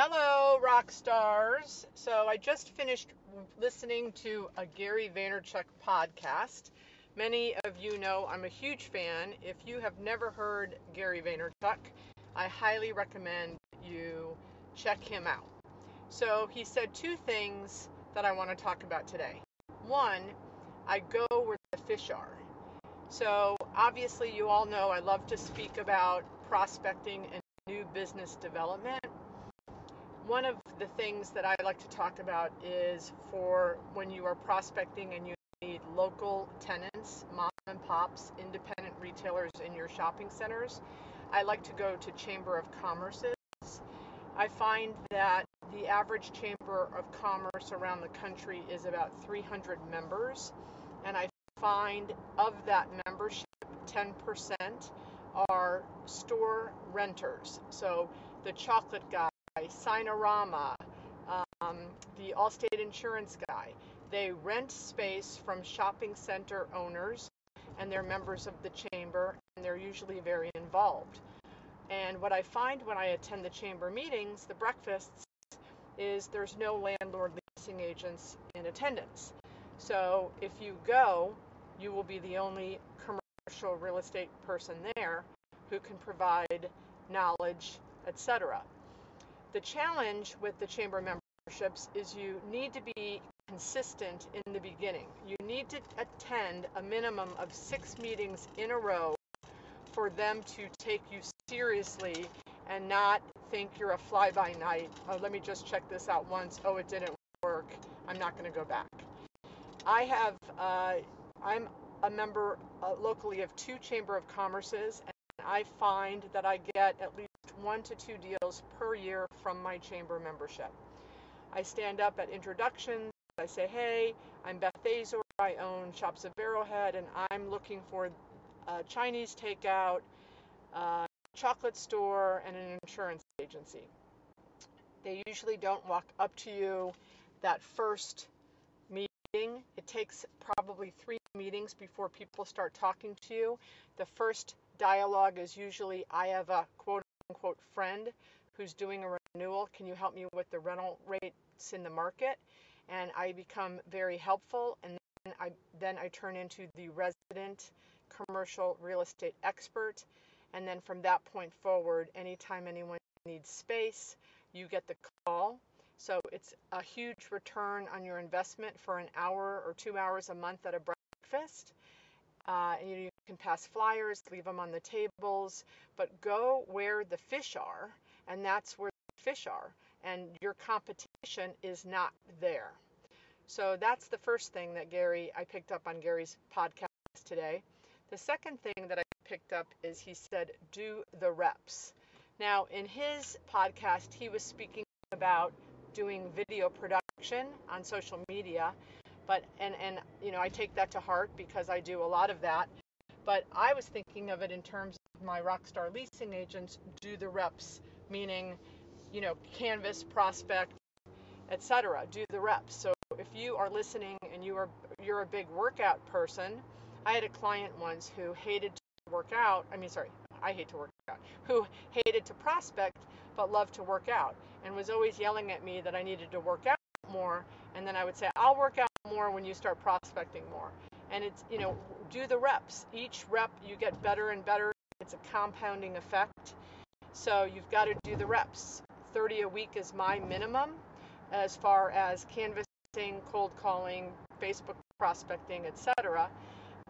Hello, rock stars. So I just finished listening to a Gary Vaynerchuk podcast. Many of you know I'm a huge fan. If you have never heard Gary Vaynerchuk, I highly recommend you check him out. So he said two things that I want to talk about today. One, I go where the fish are. So obviously, you all know I love to speak about prospecting and new business development one of the things that I like to talk about is for when you are prospecting and you need local tenants, mom and pops, independent retailers in your shopping centers. I like to go to Chamber of Commerce's. I find that the average Chamber of Commerce around the country is about 300 members, and I find of that membership, 10% are store renters. So the chocolate guy Signarama, um, the Allstate insurance guy. They rent space from shopping center owners and they're members of the chamber and they're usually very involved. And what I find when I attend the chamber meetings, the breakfasts, is there's no landlord leasing agents in attendance. So if you go, you will be the only commercial real estate person there who can provide knowledge, etc. The challenge with the chamber memberships is you need to be consistent in the beginning. You need to attend a minimum of six meetings in a row for them to take you seriously and not think you're a fly by night. Oh, let me just check this out once. Oh, it didn't work. I'm not going to go back. I have, uh, I'm a member uh, locally of two Chamber of Commerces, and I find that I get at least one to two deals per year from my chamber membership. I stand up at introductions. I say, hey, I'm Beth Azor. I own Shops of Arrowhead, and I'm looking for a Chinese takeout, a chocolate store, and an insurance agency. They usually don't walk up to you that first meeting. It takes probably three meetings before people start talking to you. The first dialogue is usually, I have a quote friend who's doing a renewal. Can you help me with the rental rates in the market? And I become very helpful, and then I then I turn into the resident commercial real estate expert. And then from that point forward, anytime anyone needs space, you get the call. So it's a huge return on your investment for an hour or two hours a month at a breakfast. Uh, and you can pass flyers, leave them on the tables, but go where the fish are, and that's where the fish are. And your competition is not there. So that's the first thing that Gary, I picked up on Gary's podcast today. The second thing that I picked up is he said, do the reps. Now, in his podcast, he was speaking about doing video production on social media but and and you know I take that to heart because I do a lot of that. But I was thinking of it in terms of my Rockstar leasing agents do the reps, meaning, you know, canvass, prospect, etc. Do the reps. So if you are listening and you are you're a big workout person, I had a client once who hated to work out. I mean, sorry, I hate to work out. Who hated to prospect but loved to work out and was always yelling at me that I needed to work out more and then I would say I'll work out more when you start prospecting more. And it's, you know, do the reps. Each rep you get better and better. It's a compounding effect. So you've got to do the reps. 30 a week is my minimum as far as canvassing, cold calling, Facebook prospecting, etc.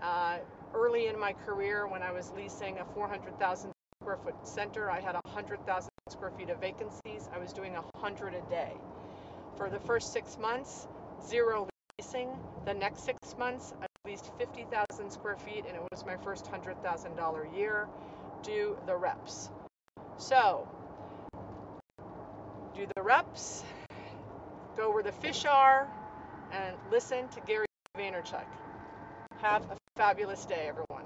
Uh, early in my career, when I was leasing a 400,000 square foot center, I had 100,000 square feet of vacancies. I was doing 100 a day. For the first six months, zero leasing. The next six months, at least 50,000 square feet, and it was my first $100,000 year. Do the reps. So, do the reps, go where the fish are, and listen to Gary Vaynerchuk. Have a fabulous day, everyone.